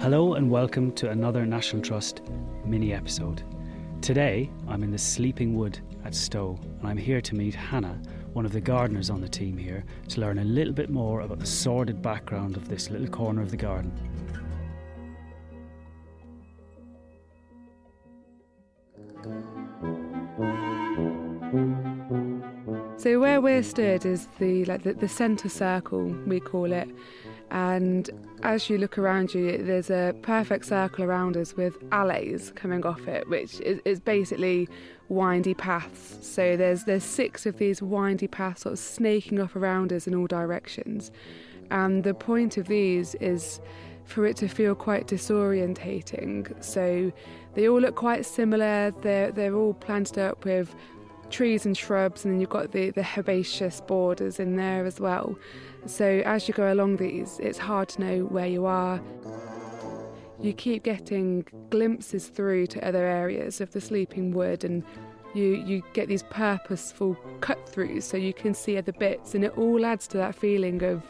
Hello and welcome to another National Trust mini episode. Today I'm in the Sleeping Wood at Stowe and I'm here to meet Hannah, one of the gardeners on the team here, to learn a little bit more about the sordid background of this little corner of the garden. So where we're stood is the like the, the centre circle we call it, and as you look around you, there's a perfect circle around us with alleys coming off it, which is, is basically windy paths. So there's there's six of these windy paths sort of snaking off around us in all directions, and the point of these is for it to feel quite disorientating. So they all look quite similar. They're they're all planted up with trees and shrubs, and then you've got the, the herbaceous borders in there as well. So as you go along these, it's hard to know where you are. You keep getting glimpses through to other areas of the sleeping wood, and you, you get these purposeful cut throughs so you can see other bits, and it all adds to that feeling of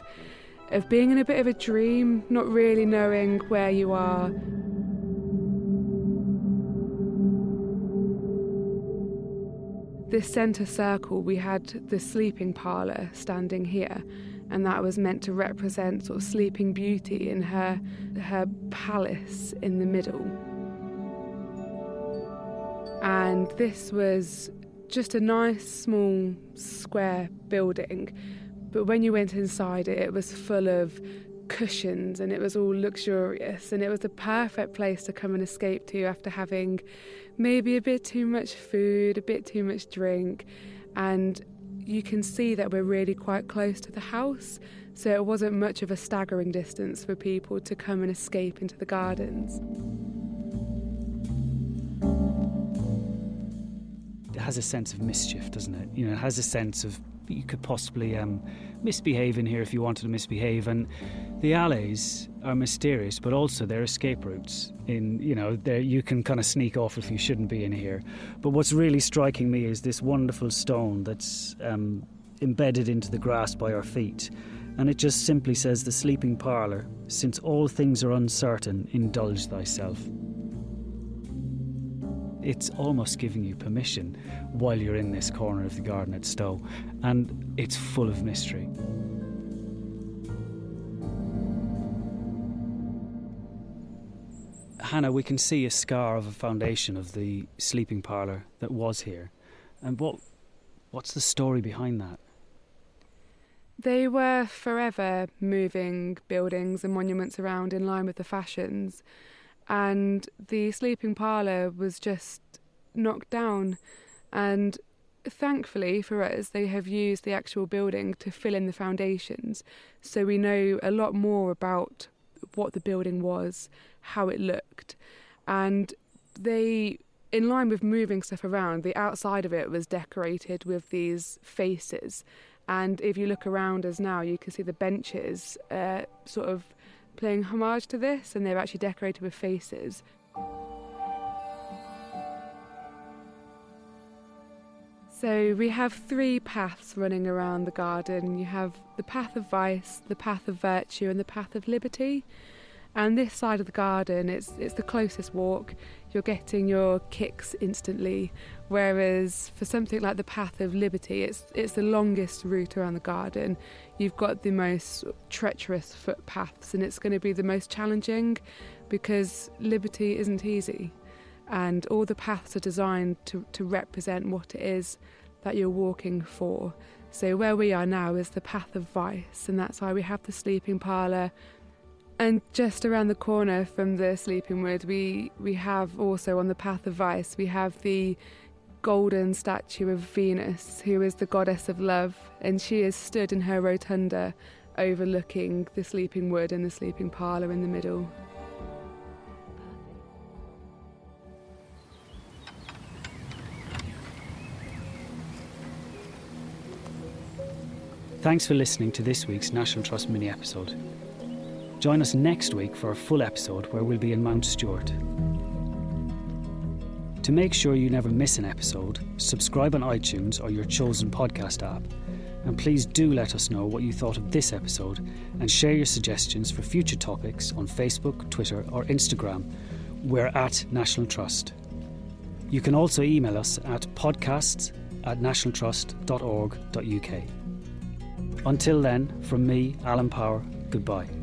of being in a bit of a dream, not really knowing where you are. This centre circle, we had the sleeping parlour standing here, and that was meant to represent sort of sleeping beauty in her her palace in the middle. And this was just a nice small square building, but when you went inside it, it was full of cushions and it was all luxurious and it was the perfect place to come and escape to after having maybe a bit too much food, a bit too much drink, and you can see that we're really quite close to the house, so it wasn't much of a staggering distance for people to come and escape into the gardens. It has a sense of mischief, doesn't it? You know, it has a sense of you could possibly um, misbehave in here if you wanted to misbehave. And the alleys are mysterious, but also they're escape routes. In you know, you can kind of sneak off if you shouldn't be in here. But what's really striking me is this wonderful stone that's um, embedded into the grass by our feet. And it just simply says, The sleeping parlour, since all things are uncertain, indulge thyself it's almost giving you permission while you're in this corner of the garden at Stowe, and it's full of mystery. Hannah, we can see a scar of a foundation of the sleeping parlour that was here. And what what's the story behind that? They were forever moving buildings and monuments around in line with the fashions and the sleeping parlour was just knocked down. And thankfully for us, they have used the actual building to fill in the foundations, so we know a lot more about what the building was, how it looked, and they. In line with moving stuff around, the outside of it was decorated with these faces. And if you look around us now, you can see the benches uh, sort of paying homage to this, and they're actually decorated with faces. So we have three paths running around the garden. You have the path of vice, the path of virtue, and the path of liberty. And this side of the garden, it's it's the closest walk. You're getting your kicks instantly. Whereas for something like the path of liberty, it's it's the longest route around the garden. You've got the most treacherous footpaths, and it's going to be the most challenging because liberty isn't easy, and all the paths are designed to to represent what it is that you're walking for. So where we are now is the path of vice, and that's why we have the sleeping parlour and just around the corner from the sleeping wood, we, we have also on the path of vice, we have the golden statue of Venus, who is the goddess of love, and she is stood in her rotunda overlooking the sleeping wood and the sleeping parlour in the middle. Thanks for listening to this week's National Trust mini episode. Join us next week for a full episode where we'll be in Mount Stewart. To make sure you never miss an episode, subscribe on iTunes or your chosen podcast app. And please do let us know what you thought of this episode and share your suggestions for future topics on Facebook, Twitter, or Instagram. We're at National Trust. You can also email us at podcasts at nationaltrust.org.uk. Until then, from me, Alan Power, goodbye.